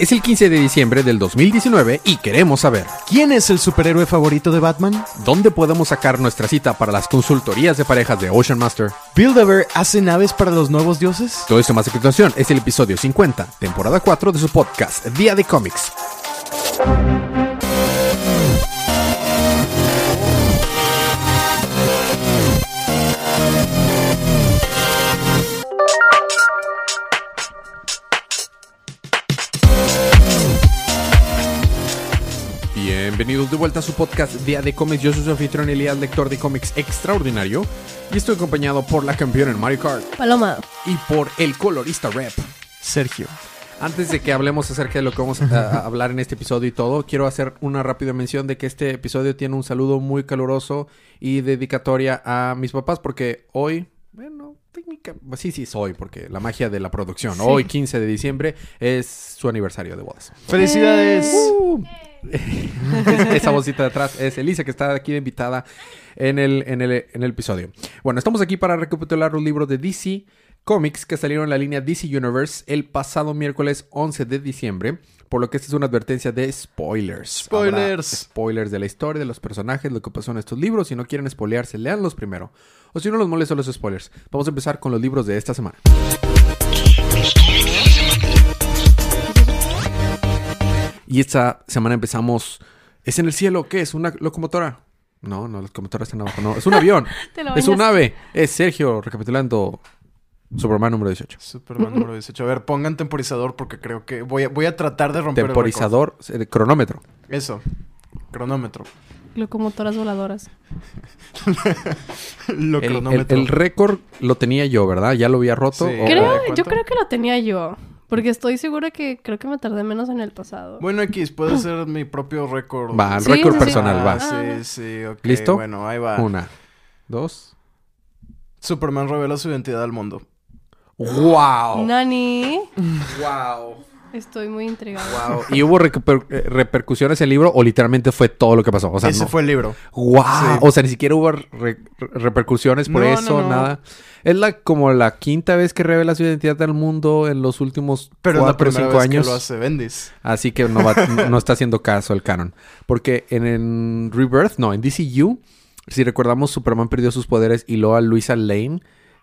Es el 15 de diciembre del 2019 y queremos saber ¿Quién es el superhéroe favorito de Batman? dónde podemos sacar nuestra cita para las consultorías de parejas de Ocean Master. ¿Buildover hace naves para los nuevos dioses? Todo esto más a continuación es el episodio 50, temporada 4 de su podcast Día de Cómics. Bienvenidos de vuelta a su podcast Día de Cómics. Yo soy su anfitrión Elías, lector de cómics extraordinario. Y estoy acompañado por la campeona en Mario Kart Paloma. y por el colorista rap. Sergio. Antes de que hablemos acerca de lo que vamos a, a hablar en este episodio y todo, quiero hacer una rápida mención de que este episodio tiene un saludo muy caluroso y dedicatoria a mis papás porque hoy, bueno, técnica, sí, sí, soy porque la magia de la producción. Sí. Hoy, 15 de diciembre, es su aniversario de bodas. ¡Felicidades! Uh. Esa vocita de atrás es Elisa, que está aquí invitada en el, en, el, en el episodio. Bueno, estamos aquí para recapitular los libros de DC Comics que salieron en la línea DC Universe el pasado miércoles 11 de diciembre. Por lo que esta es una advertencia de spoilers. Spoilers. Habrá spoilers de la historia, de los personajes, lo que pasó en estos libros. Si no quieren spoilearse, leanlos primero. O si no los molestan los spoilers. Vamos a empezar con los libros de esta semana. Y esta semana empezamos. ¿Es en el cielo? ¿Qué es? ¿Una locomotora? No, no, la locomotora está en abajo. No, es un avión. Te lo es un ave. Es Sergio recapitulando Superman número 18. Superman número 18. A ver, pongan temporizador porque creo que voy a, voy a tratar de romper el Temporizador, eh, cronómetro. Eso. Cronómetro. Locomotoras voladoras. Lo El, el- cronómetro. el récord lo tenía yo, ¿verdad? Ya lo había roto. Sí. o- Creo, ¿de yo cuánto? creo que lo tenía yo. Porque estoy segura que creo que me tardé menos en el pasado. Bueno, X, puedo hacer mi propio récord. Va, el Sí, récord sí, sí. personal, Ah, va. Sí, sí, ok. ¿Listo? Bueno, ahí va. Una, dos. Superman revela su identidad al mundo. ¡Wow! Nani. ¡Wow! Estoy muy intrigada. Wow. ¿Y hubo reper- eh, repercusiones en el libro o literalmente fue todo lo que pasó? O sea, Ese no. fue el libro. ¡Wow! Sí. O sea, ni siquiera hubo re- re- repercusiones por no, eso, no. nada. Es la como la quinta vez que revela su identidad al mundo en los últimos Pero es la cuatro o cinco vez años. que lo hace Bendis. Así que no, va- no está haciendo caso el canon. Porque en, en Rebirth, no, en DCU, si recordamos, Superman perdió sus poderes y luego a Luisa Lane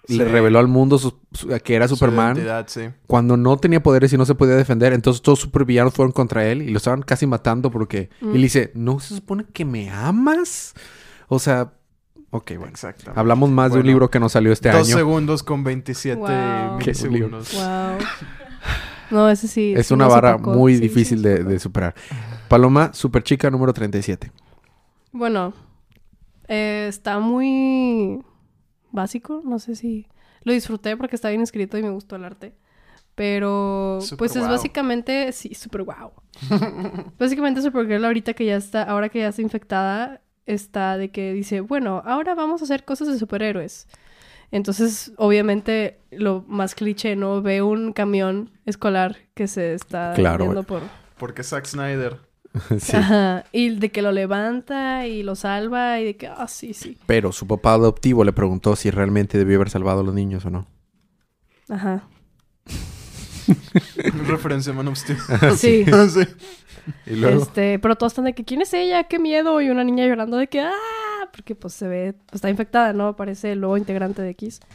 le reveló al mundo su- su- que era Su Superman identidad, sí. cuando no tenía poderes y no se podía defender. Entonces todos los supervillanos fueron contra él y lo estaban casi matando porque... Mm. Y le dice, ¿no se supone que me amas? O sea, ok, bueno. Exacto. Hablamos más de un libro que nos salió este Dos año. segundos con 27 Wow. milisegundos. Wow. No, ese sí. Es sí una opacó. muy Sí, sí difícil de, superar. Paloma, super chica número 37. Bueno, eh, está muy básico. No sé si lo disfruté porque está bien escrito y me gustó el arte. Pero, pues es básicamente, sí, súper guau. básicamente Supergirl ahorita que ya está, ahora que ya está infectada, está de que dice, bueno, ahora vamos a hacer cosas de superhéroes. Entonces, obviamente, lo más cliché, ¿no? Ve un camión escolar que se está Claro, yendo por... Porque Zack Snyder. sí. Ajá. Y de que lo levanta y lo salva y de que, ah, sí, sí. Pero su papá adoptivo le preguntó si realmente debió haber salvado a los niños o no. Ajá. Referencia a Man of Steel. Sí. sí. Y luego... Este, pero todos están de que, ¿quién es ella? ¡Qué miedo! Y una niña llorando de que, ¡ah! Porque pues se ve, pues está infectada, ¿no? Parece el nuevo integrante de X.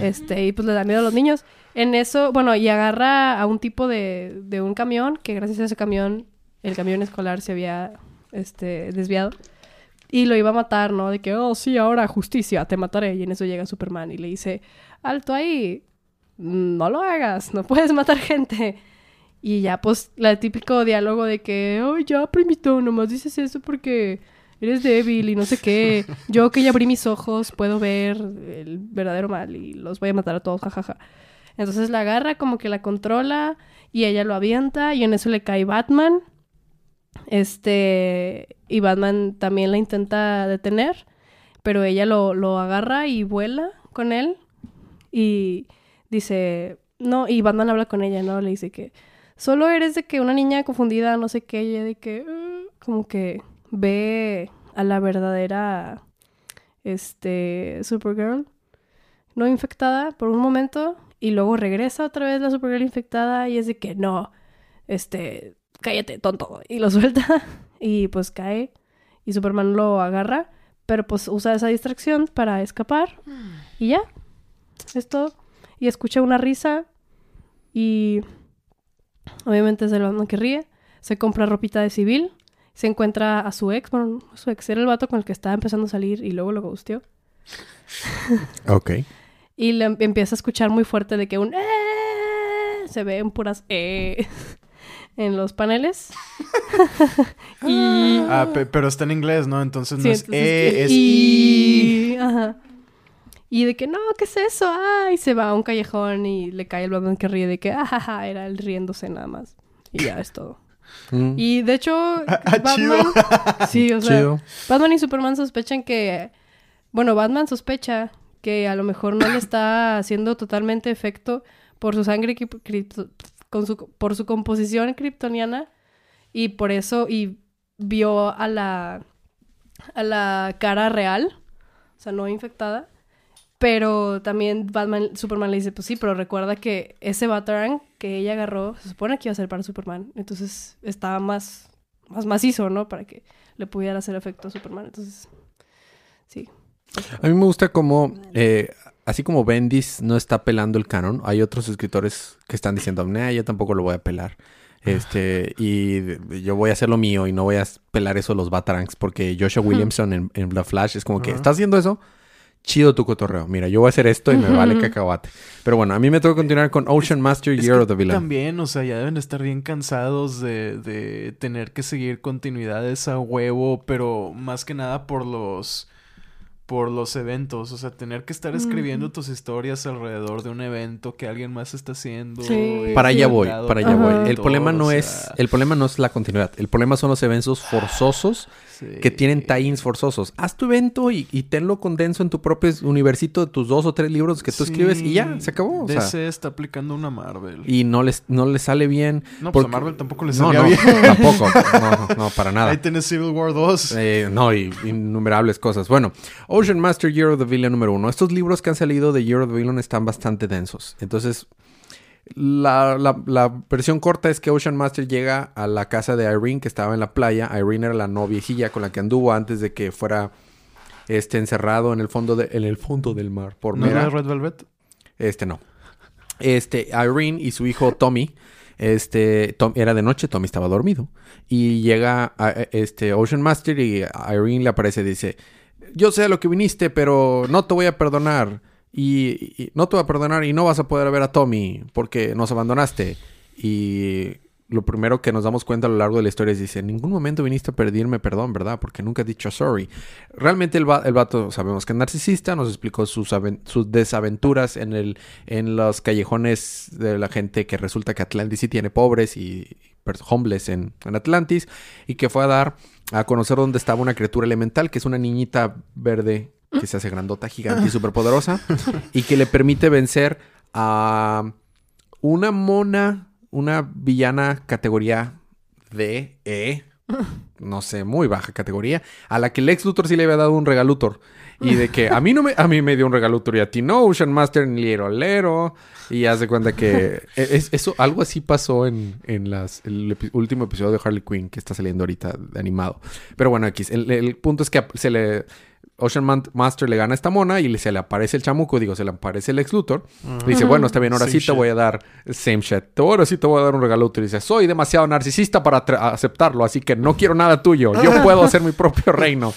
Este, y pues le da miedo a los niños. En eso, bueno, y agarra a un tipo de, de un camión, que gracias a ese camión, el camión escolar se había, este, desviado. Y lo iba a matar, ¿no? De que, oh, sí, ahora justicia, te mataré. Y en eso llega Superman y le dice, alto ahí, no lo hagas, no puedes matar gente. Y ya, pues, el típico diálogo de que, oh, ya, primito, nomás dices eso porque eres débil y no sé qué. Yo que ya abrí mis ojos puedo ver el verdadero mal y los voy a matar a todos, jajaja. Entonces la agarra, como que la controla y ella lo avienta y en eso le cae Batman. Este, y Batman también la intenta detener, pero ella lo, lo agarra y vuela con él y dice, no, y Batman habla con ella, ¿no? Le dice que solo eres de que una niña confundida, no sé qué, y de que, como que ve a la verdadera, este, Supergirl, no infectada por un momento, y luego regresa otra vez la Supergirl infectada, y es de que no, este, cállate, tonto, y lo suelta y pues cae y Superman lo agarra, pero pues usa esa distracción para escapar y ya, es todo. Y escucha una risa y obviamente es el Batman que ríe, se compra ropita de civil, se encuentra a su ex, bueno, su ex era el vato con el que estaba empezando a salir y luego lo gusteó. Ok. Y le em- empieza a escuchar muy fuerte de que un "Eh", se ve en puras eh en los paneles. y Ah, pe- pero está en inglés, ¿no? Entonces no Sí, es entonces, E, es. I. Ajá. Y de que, no, ¿qué es eso? Ah, y se va a un callejón y le cae el Batman que ríe de que, ajaja, era él riéndose nada más. Y ya es todo. Mm, Y de hecho, Ah, chido. Batman... Sí, o sea, Chido. Batman y Superman sospechan que... Bueno, Batman sospecha que a lo mejor no le está haciendo totalmente efecto por su sangre cripto- con su, por su composición kryptoniana y por eso y vio a la a la cara real, o sea, no infectada. Pero también Batman, Superman le dice, pues sí, pero recuerda que ese Batarang que ella agarró, se supone que iba a ser para Superman. Entonces estaba más, más macizo, ¿no? Para que le pudiera hacer efecto a Superman. Entonces, sí. A mí me gusta como, eh, así como Bendis no está pelando el canon, hay otros escritores que están diciendo, nah, yo tampoco lo voy a pelar. Este, y yo voy a hacer lo mío y no voy a pelar eso de los Batarangs, porque Joshua Williamson en, en The Flash es como que, Ajá. ¿estás haciendo eso? Chido tu cotorreo. Mira, yo voy a hacer esto y me vale cacahuate. Pero bueno, a mí me tengo que continuar con Ocean Master Es Year que of the Villain. También, o sea, ya deben estar bien cansados de, de tener que seguir continuidades a huevo, pero más que nada por los por los eventos, o sea, tener que estar escribiendo tus historias alrededor de un evento que alguien más está haciendo. Sí. Para allá voy, para allá voy. El todo, problema no o es, el problema no es la continuidad. El problema son los eventos forzosos sí. que tienen tie-ins forzosos. Haz tu evento y, y tenlo condenso en tu propio universito de tus dos o tres libros que tú escribes y ya, se acabó. o sea, DC está aplicando una Marvel. y no les, no les sale bien. no, pues porque- a Marvel tampoco le No, salía no, bien. tampoco. No, no, para nada. Ahí tienes Civil War 2. Eh, no, y innumerables cosas. Bueno, Ocean Master Year of the Villain número uno. Estos libros que han salido de Year of the Villain están bastante densos. Entonces, la, la- la versión corta es que Ocean Master llega a la casa de Irene que estaba en la playa. Irene era la noviejilla con la que anduvo antes de que fuera este, encerrado en el fondo, de, en el fondo del mar por ¿No era. Red Velvet? Este no. Este, Irene y su hijo Tommy. Este, Tom, era de noche, Tommy estaba dormido. Y llega a, este Ocean Master y Irene le aparece y dice: Yo sé a lo que viniste, pero no te voy a perdonar. Y, no te voy a perdonar y no vas a poder ver a Tommy porque nos abandonaste. Y lo primero que nos damos cuenta a lo largo de la historia es dice, en ningún momento viniste a pedirme perdón, ¿verdad? Porque nunca has dicho sorry. Realmente el, va- el vato sabemos que es narcisista, nos explicó sus, sus desaventuras en, el, en los callejones de la gente que resulta que Atlantis sí tiene pobres y homeless en, en Atlantis y que fue a dar a conocer dónde estaba una criatura elemental que es una niñita verde que se hace grandota, gigante y superpoderosa y que le permite vencer a una mona, una villana categoría D, E, no sé, muy baja categoría, a la que Lex Luthor sí le había dado un regalutor. Y de que a mí no me, a mí me dio un regalutor y a ti no, Ocean Master ni Lero Lero. Y hace cuenta que e, es, eso, algo así pasó en, en las, el epi- último episodio de Harley Quinn que está saliendo ahorita de animado. Pero bueno, X, el, el punto es que se le... Ocean Man- Master le gana a esta mona y se le aparece el chamuco, digo, se le aparece el ex Luthor. Dice, bueno, está bien, ahora Same sí te voy a dar same shit. Ahora sí te voy a dar un regalo. Y dice, soy demasiado narcisista para aceptarlo, así que no quiero nada tuyo. Yo puedo hacer mi propio reino.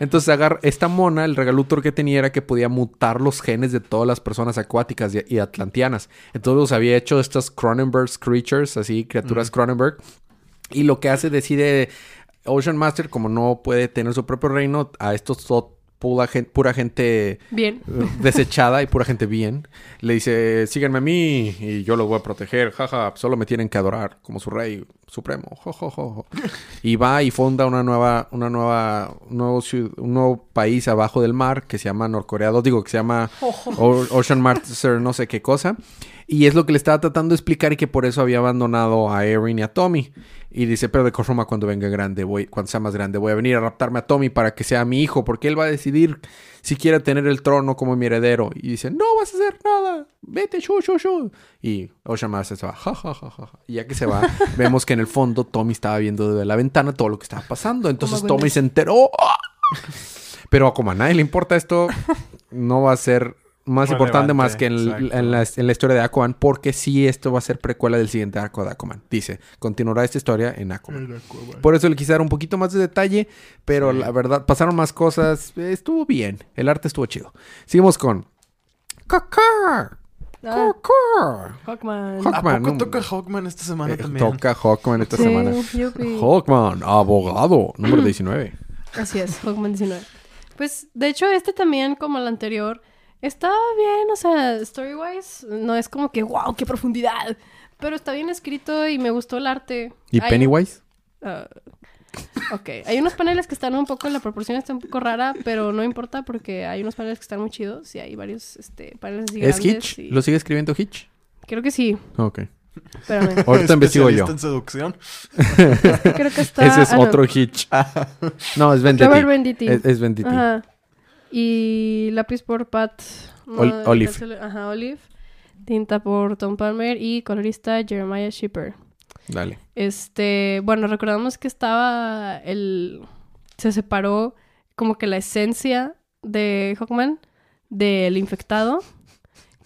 Entonces agarra esta mona, el regalutor que tenía era que podía mutar los genes de todas las personas acuáticas y, atlantianas. Entonces los había hecho estas Cronenberg's creatures, así, criaturas Cronenberg. Y lo que hace, decide Ocean Master, como no puede tener su propio reino, a estos pura, gen- pura gente Bien. eh, desechada y pura gente bien, le dice, síganme a mí y yo los voy a proteger, jaja, solo me tienen que adorar como su rey supremo, jo, jo, jo, jo". Y va y funda una nueva, una nueva, un nuevo, un nuevo país abajo del mar que se llama Norcorea 2, digo que se llama Ocean Master no sé qué cosa. Y es lo que le estaba tratando de explicar y que por eso había abandonado a Erin y a Tommy. Y dice, pero de forma cuando venga grande, voy, cuando sea más grande, voy a venir a raptarme a Tommy para que sea mi hijo, porque él va a decidir si quiere tener el trono como mi heredero. Y dice, no vas a hacer nada, vete, shu, shu, shu. Y Ocean Master se va, ja, ja, ja, ja. ja. Y ya que se va, vemos que en el fondo Tommy estaba viendo desde la ventana todo lo que estaba pasando. Entonces Tommy se enteró. Pero como a nadie le importa esto, no va a ser más importante más que en, la, en la historia de Aquaman, porque sí esto va a ser precuela del siguiente arco de Aquaman. Dice, continuará esta historia en Aquaman. Por eso le quise dar un poquito más de detalle, pero Sí. la verdad, pasaron más cosas. Estuvo bien. El arte estuvo chido. Seguimos con... ¡Cacar! Ah. Hawkman. Hawk- ¿A Hawkman, poco no- toca Hawkman esta semana Eh, también? toca Hawkman esta Sí, semana. yupi. Hawkman, abogado, número 19. Así es, Hawkman 19. Pues, de hecho, este también, como el anterior, estaba bien, o sea, story-wise, no es como que, wow, qué profundidad. Pero está bien escrito y me gustó el arte. ¿Y Hay- Pennywise? ah, ok, hay unos paneles que están un poco, la proporción está un poco rara, pero no importa porque hay unos paneles que están muy chidos y hay varios este, paneles así ¿Es grandes Hitch? y- ¿Lo sigue escribiendo Hitch? Creo que sí, Ok. espérame. Ahorita investigo yo. Especialista en seducción. Creo que está... Ese es ah, no. otro Hitch. No, es Vendetti. Robert Venditti. Es, es Venditti. Ajá. Y lápiz por Pat. Ol- Olive. Ajá, Olive. Tinta por Tom Palmer y colorista Jeremiah Shipper. Dale. Este, bueno, recordamos que estaba el... Se separó como que la esencia de Hawkman del infectado,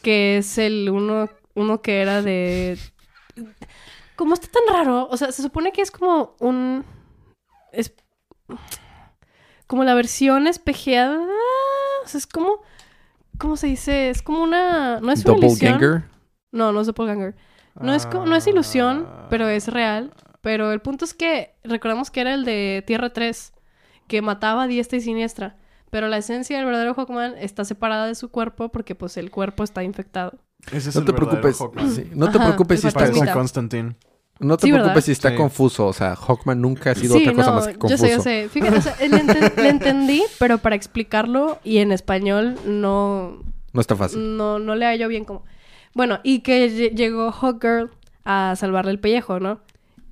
que es el uno, uno que era de... ¿Cómo está tan raro? O sea, se supone que es como un... Es como la versión espejeada. Es como... ¿Cómo se dice? Es como una... No es una ilusión. Doppelganger. No, no es doppelganger. No es, no es ilusión, pero es real. Pero el punto es que recordamos que era el de Tierra 3, que mataba a diestra y siniestra. Pero la esencia del verdadero Hawkman está separada de su cuerpo porque pues el cuerpo está infectado. Ese es No el te verdadero preocupes. Hawkman. sí, No te preocupes si el está, Parece fantasmita. Constantine. No te Sí, preocupes ¿verdad? si está Sí. confuso. O sea, Hawkman nunca ha sido sí, otra cosa no, más que yo confuso. sé, yo sé. Fíjate, o sea, le, enten- le entendí, pero para explicarlo y en español no, No está fácil. no, no le hallo bien como... Bueno, y que lle- llegó Hawkgirl a salvarle el pellejo, ¿no?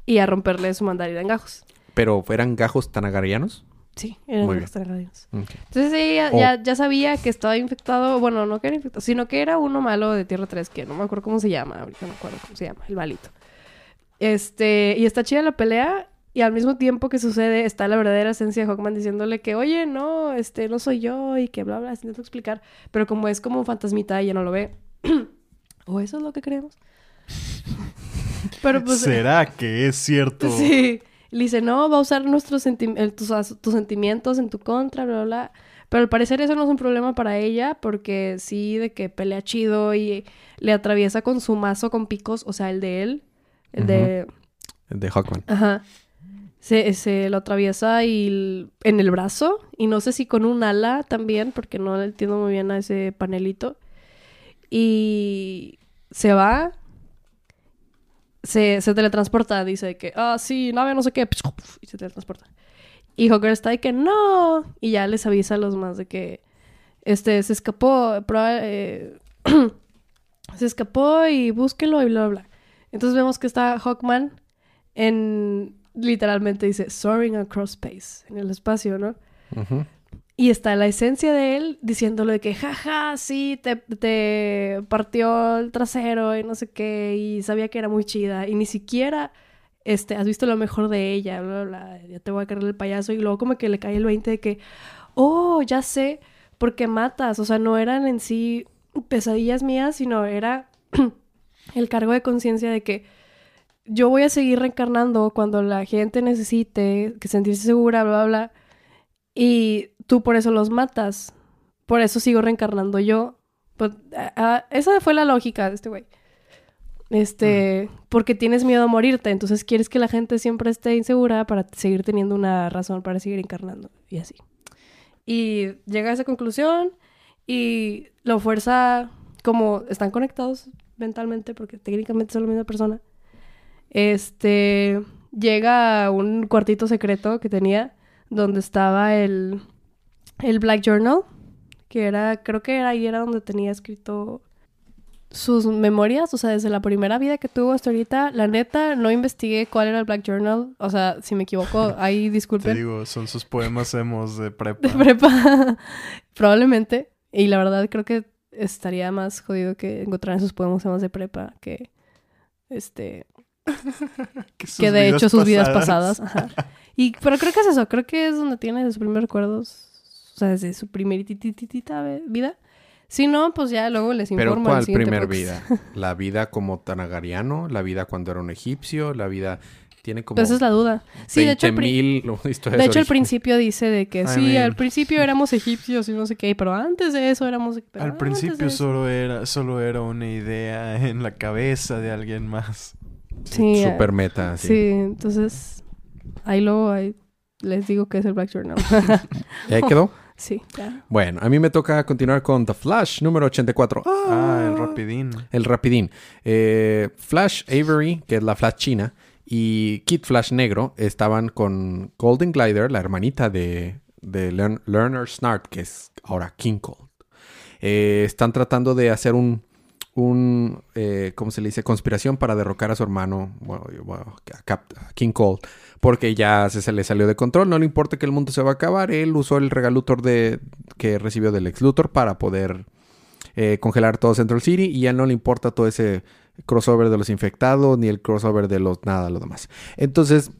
Y a romperle su mandarina en gajos. Pero ¿eran gajos tanagarianos? Sí, eran Muy gajos radios. Ok. Entonces ella Oh. ya, ya sabía que estaba infectado, bueno, no que era infectado, sino que era uno malo de Tierra 3, que no me acuerdo cómo se llama, ahorita no me acuerdo cómo se llama, el malito. Este, y está chida la pelea, y al mismo tiempo que sucede, está la verdadera esencia de Hawkman diciéndole que, oye, no, este, no soy yo, y que bla, bla, intento explicar, pero como es como un fantasmita, ella no lo ve. o eso es lo que creemos. pero pues... ¿Será que es cierto? Sí. Le dice, no, va a usar nuestros senti- tus, tus sentimientos en tu contra, bla, bla, bla. Pero al parecer eso no es un problema para ella, porque sí, de que pelea chido y le atraviesa con su mazo con picos, o sea, el de él, el de... De Hawkman. Ajá. Se, se lo atraviesa y en el brazo, y no sé si con un ala también, porque no le entiendo muy bien a ese panelito. Y se va, se, se teletransporta, dice que, ah, sí, nave, no sé qué, y se teletransporta. Y Hawker está de que, no, y ya les avisa a los más de que, este, se escapó, eh, se escapó y búsquenlo y bla, bla, bla. Entonces vemos que está Hawkman en, literalmente dice, soaring across space, en el espacio, ¿no? Y está la esencia de él diciéndole de que, jaja, sí, te, te partió el trasero y no sé qué, y sabía que era muy chida, y ni siquiera, este, has visto lo mejor de ella, bla, bla, bla, ya te voy a cargar el payaso, y luego como que le cae el 20 de que, oh, ya sé, porque matas, o sea, no eran en sí pesadillas mías, sino era el cargo de conciencia de que yo voy a seguir reencarnando cuando la gente necesite que sentirse segura, bla, bla, bla. Y tú por eso los matas. Por eso sigo reencarnando yo. Pues, ah, ah, esa fue la lógica de este güey. Este, porque tienes miedo a morirte, entonces quieres que la gente siempre esté insegura para seguir teniendo una razón para seguir encarnando y así. Y llega a esa conclusión y lo fuerza como están conectados mentalmente porque técnicamente son la misma persona. Este llega a un cuartito secreto que tenía donde estaba el, el Black Journal, que era, creo que era ahí era donde tenía escrito sus memorias, o sea, desde la primera vida que tuvo hasta ahorita, la neta, no investigué cuál era el Black Journal. O sea, si me equivoco, ahí Te disculpen. digo, son sus poemas de prepa. De prepa. Probablemente. Y la verdad creo que estaría más jodido que encontrar sus poemas más de prepa que este que, sus que de hecho sus vidas pasadas. Ajá. Y pero creo que es eso, creo que es donde tiene sus primeros recuerdos, o sea, desde su primerititita vida. Si no, pues ya luego les Pero informo. el ¿cuál primer podcast. vida? ¿La vida como Tanagariano? ¿La vida cuando era un egipcio? ¿La vida tiene como esa es la duda. Sí, de hecho, el pri- 20.000 historias de hecho, al principio dice de que I sí, mean- al principio éramos egipcios y no sé qué, pero antes de eso éramos... pero Al principio solo era, solo era una idea en la cabeza de alguien más. Sí, eh, Super meta, sí. Sí, entonces ahí luego ahí les digo que es el Black Journal. ¿Y ahí quedó? sí, ya. Bueno, a mí me toca continuar con The Flash, número 84. Ah, el rapidín. El rapidín. Eh, Flash Avery, que es la Flash china, y Kid Flash negro estaban con Golden Glider, la hermanita de, de Learn- Learner Snart, que es ahora King Cold. Eh, están tratando de hacer un, un eh, ¿cómo se le dice? Conspiración para derrocar a su hermano, bueno, a King Cold, porque ya se, le salió de control. No le importa que el mundo se va a acabar. Él usó el regalutor de, que recibió del ex Luthor para poder eh, congelar todo Central City y a él no le importa todo ese crossover de los infectados ni el crossover de los nada, lo demás. Entonces,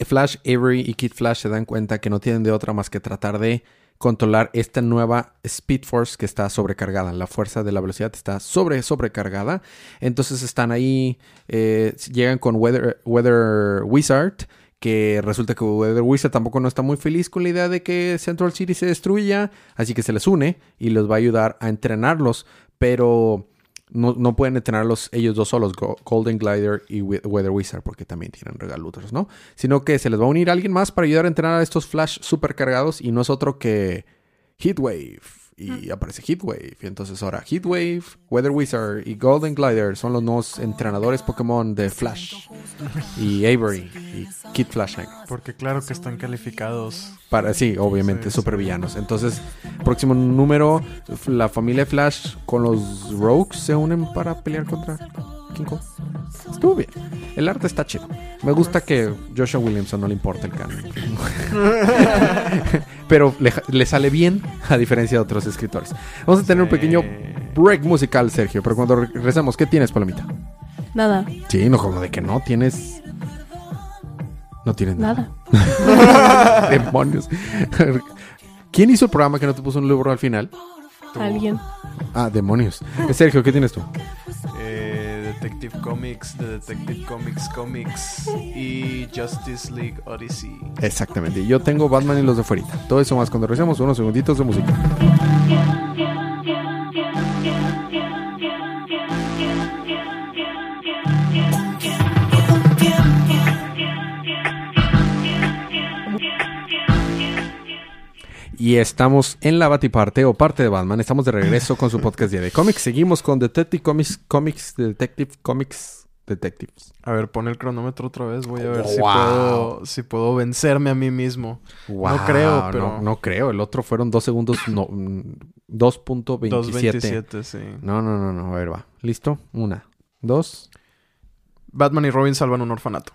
Flash, Avery y Kid Flash se dan cuenta que no tienen de otra más que tratar de controlar esta nueva Speed Force que está sobrecargada. La fuerza de la velocidad está sobre sobrecargada. Entonces están ahí, eh, llegan con Weather, Weather Wizard. Que resulta que Weather Wizard tampoco no está muy feliz con la idea de que Central City se destruya. Así que se les une y los va a ayudar a entrenarlos. Pero no, no pueden entrenarlos ellos dos solos, Go- Golden Glider y We- Weather Wizard, porque también tienen regalutros, ¿no? Sino que se les va a unir alguien más para ayudar a entrenar a estos Flash supercargados y no es otro que Heatwave. Y aparece Heatwave. Y entonces ahora Heatwave, Weather Wizard y Golden Glider son los nuevos entrenadores Pokémon de Flash. Y Avery y Kid Flash Negro. Porque claro que están calificados. Para, sí, obviamente, Sí, sí. super villanos. Entonces, próximo número, la familia Flash con los Rogues se unen para pelear contra King Kong. Estuvo bien. El arte está chido. Me gusta que Joshua Williamson no le importa el canon. Pero le, le sale bien, a diferencia de otros escritores. Vamos a tener un pequeño break musical, Sergio. Pero cuando regresemos, ¿qué tienes, Palomita? Nada, Sí, no, como de que no tienes. No tienes nada. nada. Demonios. ¿Quién hizo el programa que no te puso un libro al final? Alguien. Ah, demonios. Eh, Sergio, ¿qué tienes tú? Eh, Detective Comics, The Detective Comics Comics y Justice League Odyssey. Exactamente. Yo tengo Batman y los de fuerita. Todo eso más cuando regresemos unos segunditos de música. Y estamos en la Batiparte o parte de Batman. Estamos de regreso con su podcast día de cómics. Seguimos con Detective Comics, Comics, Detective Comics, Detectives. A ver, pon el cronómetro otra vez. Voy a ver si, puedo, si puedo vencerme a mí mismo. Wow, creo, pero- No, no creo. El otro fueron dos segundos, no, mm, 2.27. 2.27, sí. No, no, no, no. A ver, va. ¿Listo? Una, dos. Batman y Robin salvan un orfanato.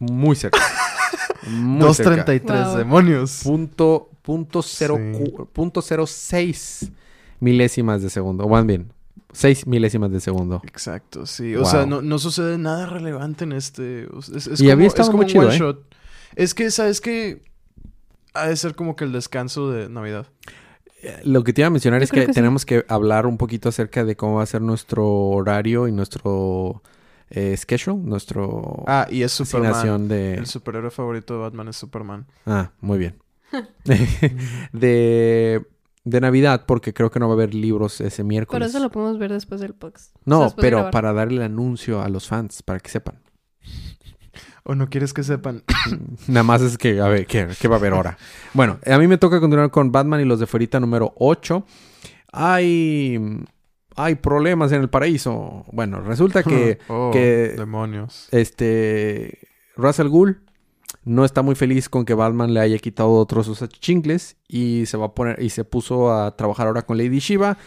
Muy cerca. Muy cerca. 2.33, Wow. demonios. Punto, punto, cero, Sí. punto cero seis milésimas de segundo. O más bien, seis milésimas de segundo. Exacto, sí. O Wow. sea, no, no sucede nada relevante en este. Es, es Y como, había es estado como muy un chido, one ¿eh? shot. Es que, ¿sabes qué? Ha de ser como que el descanso de Navidad. Eh, Lo que te iba a mencionar Yo es que, que sí. tenemos que hablar un poquito acerca de cómo va a ser nuestro horario y nuestro eh, schedule, nuestro Ah, y es Superman. asignación de... El superhéroe favorito de Batman es Superman. Ah, muy bien. de, de Navidad, porque creo que no va a haber libros ese Por miércoles. eso lo podemos ver después del podcast. O sea, No, de pero para darle el anuncio a los fans, para que sepan. ¿O no quieres que sepan? Nada más es que, a ver, ¿qué, qué va a haber ahora? Bueno, a mí me toca continuar con Batman y los de Fuerita número 8. Hay, hay problemas en el paraíso. Bueno, resulta que oh, que- demonios. este Russell Gould no está muy feliz con que Batman le haya quitado otros sus achichincles y se va a poner y se puso a trabajar ahora con Lady Shiva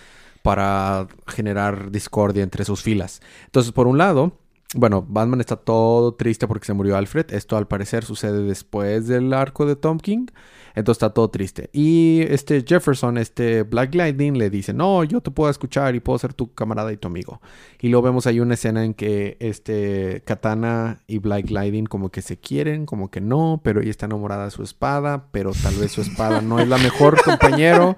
para generar discordia entre sus filas. Entonces, por un lado, bueno, Batman está todo triste porque se murió Alfred. Esto al parecer sucede después del arco de Tom King. Entonces está todo triste. Y este Jefferson, este Black Lightning, le dice, no, yo te puedo escuchar y puedo ser tu camarada y tu amigo. Y luego vemos ahí una escena en que este Katana y Black Lightning como que se quieren, como que no, pero ella está enamorada de su espada, pero tal vez su espada no es la mejor compañero.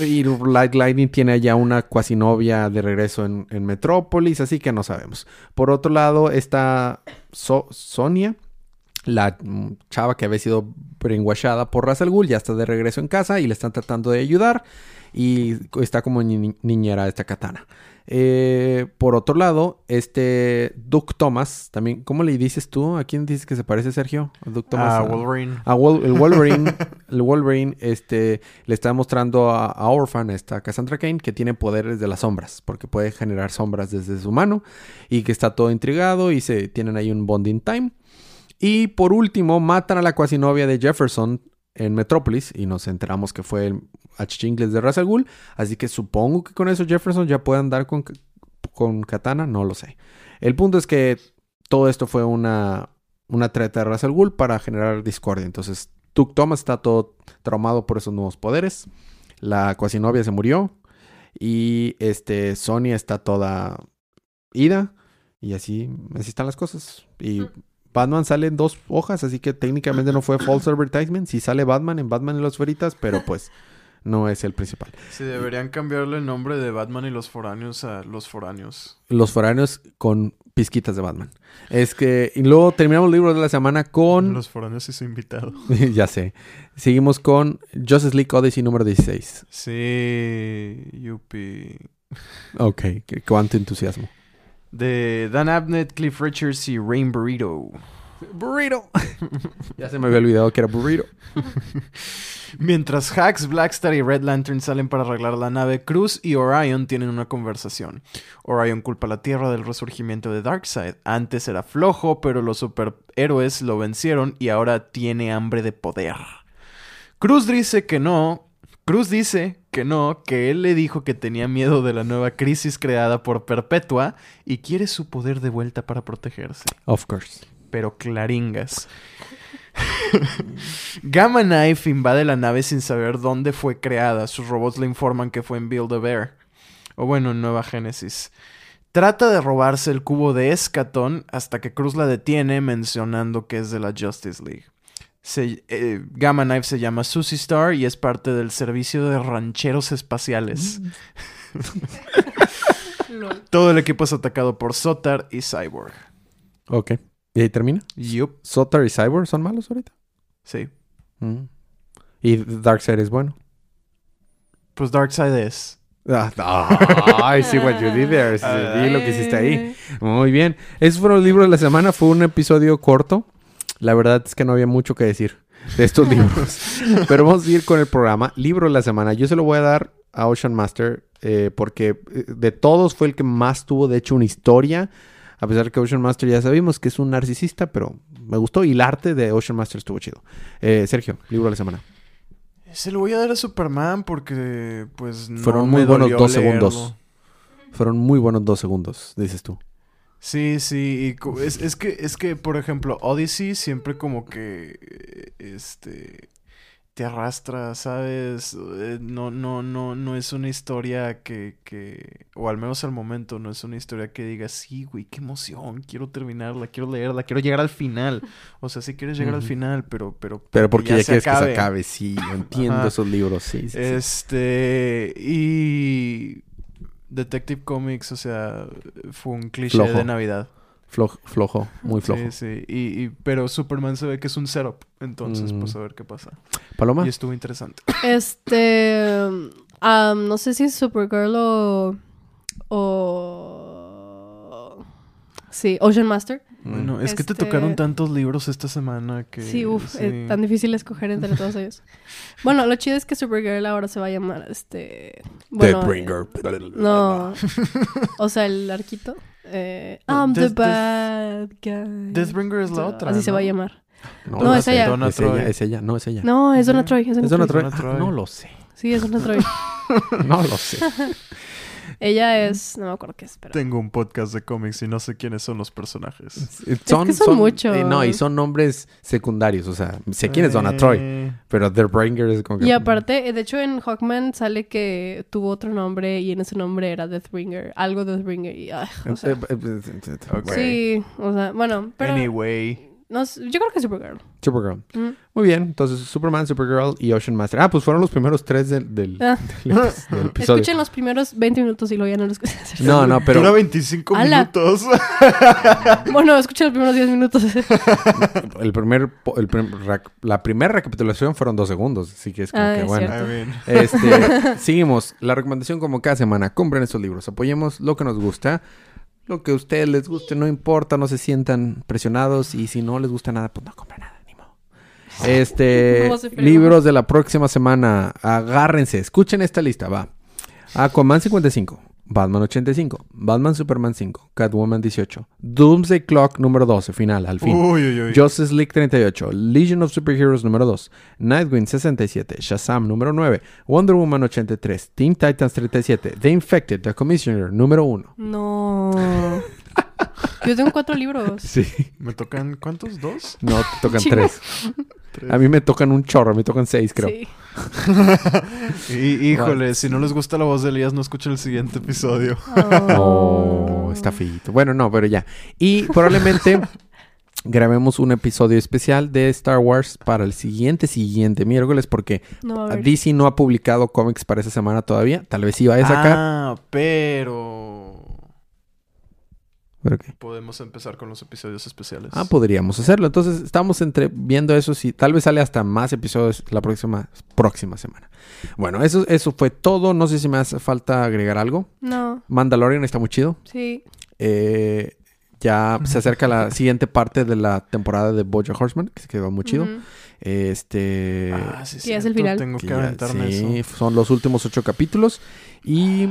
Y Black Lightning tiene allá una cuasi novia de regreso en, en Metrópolis, así que no sabemos. Por otro lado está So- Sonia, la chava que había sido brainwashada por Ra's al Ghul, ya está de regreso en casa y le están tratando de ayudar. Y está como ni- niñera esta katana. Eh, por otro lado, este Duke Thomas, también, ¿cómo le dices tú? ¿A quién dices que se parece Sergio? ¿A Duke Thomas? A- Wolverine. a Wol- el Wolverine, el Wolverine, este, le está mostrando a, a Orphan, esta Cassandra Kane, que tiene poderes de las sombras, porque puede generar sombras desde su mano y que está todo intrigado y se tienen ahí un bonding time. Y por último, matan a la cuasi novia de Jefferson en Metrópolis y nos enteramos que fue el H. Ingles de Ra's al así que supongo que con eso Jefferson ya puede andar con, con Katana, no lo sé. El punto es que todo esto fue una, una treta de Ra's al para generar discordia. Entonces, Duke Thomas está todo traumado por esos nuevos poderes. La cuasi novia se murió. Y este, Sonia está toda ida. Y así, así están las cosas. Y Batman sale en dos hojas, así que técnicamente no fue false advertisement. Sí sale Batman en Batman y los Veritas, pero pues no es el principal. Sí, deberían cambiarle el nombre de Batman y los foráneos a los foráneos. Los foráneos con pizquitas de Batman. Es que, y luego terminamos el libro de la semana con... Los foráneos y su invitado. ya sé. Seguimos con Justice League Odyssey número 16. Sí, yupi. Ok, cuánto entusiasmo. De Dan Abnett, Cliff Richards y Rain Burrito. Burrito. ya se me había olvidado que era burrito. Mientras Hax, Blackstar y Red Lantern salen para arreglar la nave, Cruz y Orion tienen una conversación. Orion culpa a la Tierra del resurgimiento de Darkseid. Antes era flojo, pero los superhéroes lo vencieron y ahora tiene hambre de poder. Cruz dice que no. Cruz dice que no, que él le dijo que tenía miedo de la nueva crisis creada por Perpetua y quiere su poder de vuelta para protegerse Of course. pero claringas. Gamma Knife invade la nave sin saber dónde fue creada. Sus robots le informan que fue en Build a Bear. O bueno, en Nueva Génesis. Trata de robarse el cubo de Escatón hasta que Cruz la detiene mencionando que es de la Justice League. Se- eh, Gamma Knife se llama Susie Star y es parte del servicio de rancheros espaciales. Lol. Todo el equipo es atacado por Sotar y Cyborg. Ok. ¿Y ahí termina? Yup, ¿Sotar y Cyborg son malos ahorita? sí. Mm. ¿Y Darkseid es bueno? Pues Darkseid es. Ah, I see what you did there. Sí, vi lo que hiciste ahí. Muy bien. Esos fueron los libros de la semana. Fue un episodio corto. La verdad es que no había mucho que decir de estos libros. Pero vamos a ir con el programa. Libro de la semana. Yo se lo voy a dar a Ocean Master eh, porque eh, de todos fue el que más tuvo, de hecho, una historia. A pesar que Ocean Master ya sabemos que es un narcisista, pero me gustó. Y el arte de Ocean Master estuvo chido. Eh, Sergio, libro de la semana. Se lo voy a dar a Superman porque, pues, no Fueron me muy buenos dos leerlo. segundos. Fueron muy buenos dos segundos, dices tú. Sí, sí. y es, es que, es que, por ejemplo, Odyssey siempre como que, eh, este, te arrastra, ¿sabes? Eh, No, no, no, no es una historia que, que, o al menos al momento, no es una historia que digas, sí, güey, qué emoción, quiero terminarla, quiero leerla, quiero llegar al final. O sea, sí quieres llegar al final, pero, pero, Pero porque ya, se quieres que acabe. se acabe, sí, entiendo Ajá. esos libros, sí, sí, sí. Este, y Detective Comics, o sea, fue un cliché Flojo. de Navidad. Flojo, flojo, muy flojo. Sí, sí. Y, y- pero Superman se ve que es un setup. Entonces, Mm. pues a ver qué pasa. Paloma, Y estuvo interesante. Este. um, no sé si Supergirl o. O. Sí, Ocean Master. Bueno, es que te Este- tocaron tantos libros esta semana que... Sí, uff, sí. es tan difícil escoger entre todos ellos. Bueno, lo chido es que Supergirl ahora se va a llamar este. Bueno, Deathbringer. eh, no. O sea, el arquito. Eh, I'm the Death- Death- bad guy. Deathbringer es la otra, Así se ¿no? va a llamar. No, No, es ella. Donna Es Troy. ella, es ella, no es ella. No, es Donna. Troy. Es Donna ¿Es Donna Troy. Troy? Ah, no lo sé. Sí, es Donna Troy. No lo sé. Ella es... No me acuerdo qué es, pero... Tengo un podcast de cómics y no sé quiénes son los personajes. que son muchos. eh, no, y son nombres secundarios. O sea, sé quién es Donna Troy. Eh, Pero The Bringer es como que... Y aparte, eh, de hecho en Hawkman sale que tuvo otro nombre y en ese nombre era Deathbringer. Algo Deathbringer. Y, ay, o sea, Eh, eh, eh, eh, eh, Ok. sí, o sea, bueno, pero... Anyway. No, yo creo que Supergirl. Supergirl. Mm. Muy bien. Entonces, Superman, Supergirl y Ocean Master. Ah, pues fueron los primeros tres del, del, Ah. del epi- del episodio. Escuchen los primeros 20 minutos y luego ya no los escuchan. No, no, pero... Dura 25 Ala. minutos. bueno, escuchen los primeros 10 minutos. El primer, po- el prim- rac- la primera recapitulación fueron dos segundos, así que es como Ah, que es bueno. Este, seguimos. La recomendación como cada semana, compren estos libros, apoyemos lo que nos gusta. Lo que a ustedes les guste, no importa, no se sientan presionados y si no les gusta nada, pues no compren nada, ni modo. Este, libros de la próxima semana, agárrense, escuchen esta lista, va. Aquaman 55, Batman 85, Batman Superman 5, Catwoman 18, Doomsday Clock número 12, final, al fin. Uy, uy, uy. Justice League 38, Legion of Superheroes número 2, Nightwing 67, Shazam número 9, Wonder Woman 83, Teen Titans 37, The Infected, The Commissioner número 1. no. Yo tengo cuatro libros. Sí. ¿Me tocan cuántos? ¿Dos? No, te tocan Chingo. 3. ¿Tres? A mí me tocan un chorro, me tocan 6 creo. Sí. Y, híjole, si no les gusta la voz de Elías, no escuchen el siguiente episodio. Oh, está feito. Bueno, no, pero ya. Y probablemente grabemos un episodio especial de Star Wars para el siguiente, siguiente miércoles, porque No. DC no ha publicado cómics para esa semana todavía. Tal vez sí vaya a sacar. Ah, pero... Podemos empezar con los episodios especiales. Ah, podríamos hacerlo. Entonces, estamos entre viendo eso. Si tal vez sale hasta más episodios la próxima, próxima semana. Bueno, eso, eso fue todo. No sé si me hace falta agregar algo. No, Mandalorian está muy chido. sí. Eh, ya se acerca la siguiente parte de la temporada de Bojack Horseman, que se quedó muy chido. Este. Ah, sí, Que ya es el final. Tengo que, que ya- sí, eso. son los últimos ocho capítulos. Y.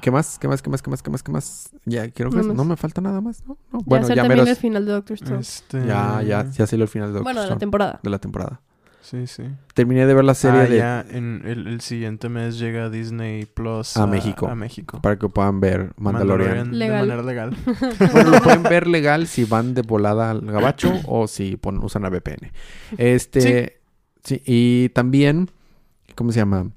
¿Qué más? ¿Qué más? ¿Qué más? ¿Qué más? ¿Qué más? ¿Qué más? Ya, creo que No es- no me falta nada más, ¿no? No, ya Bueno, sé ya también menos. el final de Doctor Stone. Este... Ya, ya, ya salió el final de Doctor bueno, de la temporada. de la temporada. Sí, sí. Terminé de ver la serie ah, de ya en el, el siguiente mes llega Disney Plus A México. A México. para que puedan ver Mandalorian. Legal. De manera legal. Bueno, lo pueden ver legal si van de volada al gabacho o si pon- usan la VPN. Este, sí. y también, ¿cómo se llama?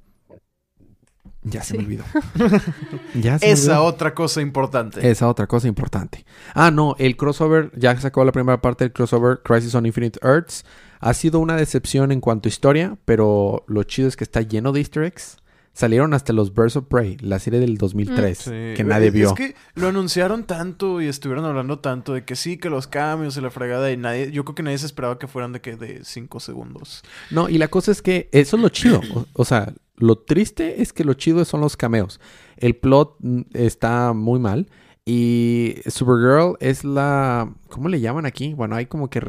Ya se me olvidó. ya se me Esa olvidó. otra cosa importante. Esa otra cosa importante. Ah, no, el crossover, ya sacó la primera parte del crossover Crisis on Infinite Earths. Ha sido una decepción en cuanto a historia, pero lo chido es que está lleno de easter eggs. Salieron hasta los Birds of Prey, la serie del 2003, Sí. que nadie vio. Es que lo anunciaron tanto y estuvieron hablando tanto de que sí, que los cambios y la fregada y nadie, yo creo que nadie se esperaba que fueran de que de 5 segundos. No, y la cosa es que eso es lo chido. O, o sea, lo triste es que lo chido son los cameos. El plot mm, está muy mal. Y Supergirl es la... ¿Cómo le llaman aquí? Bueno, hay como que...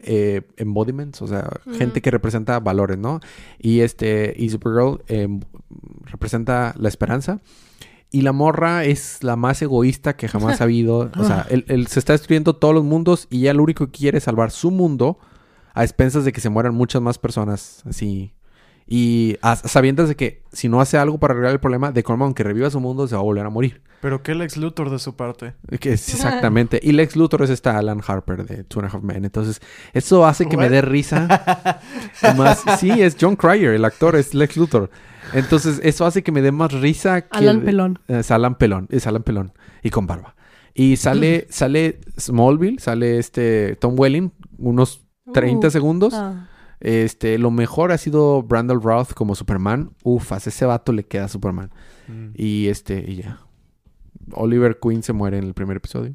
eh, embodiments, o sea, gente que representa valores, ¿no? Y este, y Supergirl em, representa la esperanza. Y la morra es la más egoísta que jamás ha habido. O sea, él, él se está destruyendo todos los mundos y ella lo único que quiere es salvar su mundo a expensas de que se mueran muchas más personas así. Y a, sabiendas de que si no hace algo para arreglar el problema, de cómo aunque reviva su mundo, se va a volver a morir. Pero qué Lex Luthor de su parte. Que es exactamente. Y Lex Luthor es esta Alan Harper de Two and a Half Men. Entonces, eso hace que me What? dé risa. más, sí, es John Cryer, el actor es Lex Luthor. Entonces, eso hace que me dé más risa que... Alan Pelón. Es Alan Pelón, es Alan Pelón. Y con barba. Y sale, sale Smallville, sale este Tom Welling, unos 30 Uh, segundos. Ah. Este, lo mejor ha sido Brandon Routh como Superman. Ufas, ese vato le queda a Superman. Mm. Y este, y ya. Oliver Queen se muere en el primer episodio.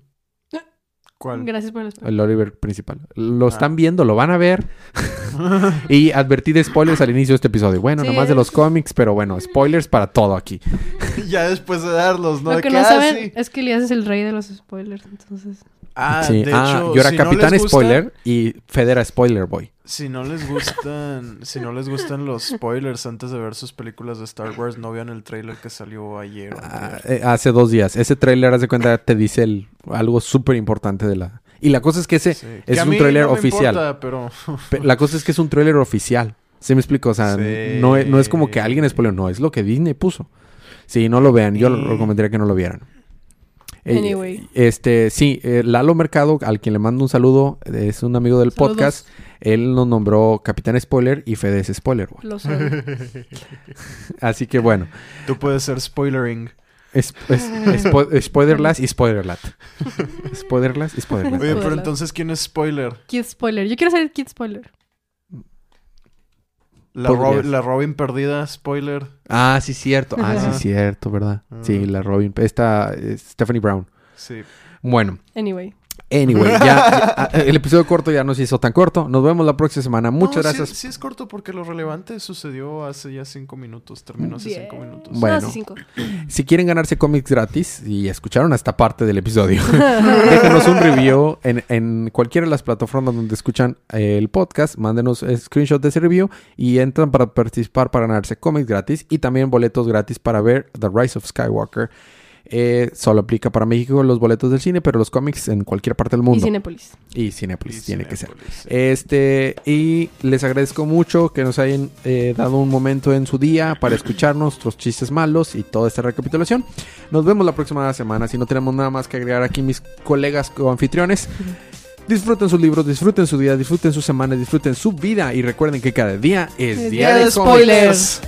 ¿Cuál? Gracias por el spoiler. El Oliver principal. Lo Ah. están viendo, lo van a ver. y advertí de spoilers al inicio de este episodio. Bueno, Sí, nomás de los cómics, pero bueno, spoilers para todo aquí. ya después de darlos, ¿no? Lo que no ah, saben sí. es que Elías es el rey de los spoilers, entonces... Ah, sí. de ah, hecho, yo era si no Capitán gusta- Spoiler y Fed era Spoiler Boy. Si no les gustan, si no les gustan los spoilers antes de ver sus películas de Star Wars, no vean el trailer que salió ayer. Ah, eh, hace dos días. Ese trailer, haz de cuenta, te dice el- algo súper importante de la... Y la cosa es que ese... Sí. es Que a un mí tráiler no me oficial. importa, pero Pe- La cosa es que es un tráiler oficial. ¿Sí me explico? O sea, Sí. no, es, no es como que alguien spoiler, no, es lo que Disney puso. Sí, no lo vean. Yo recomendaría que no lo vieran. Eh, Anyway. Este, sí, eh, Lalo Mercado, al quien le mando un saludo, es un amigo del Saludos. podcast. Él nos nombró Capitán Spoiler y Fede es Spoiler. güey. Lo son. Así que bueno, Tú puedes ser spoilering. es, es- spo- Spoilerlas y Spoilerlat. Spoilerlas y Spoilerlat. Oye, pero entonces, ¿quién es spoiler? Kid Spoiler. Yo quiero ser Kid Spoiler. La, Podrías. Ro- la Robin perdida, spoiler. Ah, sí, cierto. Ah, sí, cierto, ¿verdad? Ah. Sí, la Robin. Esta, eh, Stephanie Brown. Sí. Bueno, Anyway. Anyway, ya, ya, ah, el episodio corto ya nos hizo tan corto. Nos vemos la próxima semana. Muchas No, gracias. Sí, es corto porque lo relevante sucedió hace ya cinco minutos. Terminó hace Bien. cinco minutos. Bueno. No, cinco. Si quieren ganarse cómics gratis y escucharon esta parte del episodio, déjenos un review en, en cualquiera de las plataformas donde escuchan eh, el podcast. Mándenos screenshot de ese review y entran para participar para ganarse cómics gratis y también boletos gratis para ver The Rise of Skywalker. Eh, solo aplica para México los boletos del cine, pero los cómics en cualquier parte del Y mundo. Cinépolis. Y Cinepolis Y tiene que ser. Cinépolis, sí. Este, y les agradezco mucho que nos hayan eh, dado un momento en su día para escuchar nuestros chistes malos y toda esta recapitulación. Nos vemos la próxima semana. Si no tenemos nada más que agregar aquí, mis colegas o anfitriones, disfruten sus libros, disfruten su día, disfruten su semana, disfruten su vida y recuerden que cada día es Es día día de de cómics. spoilers.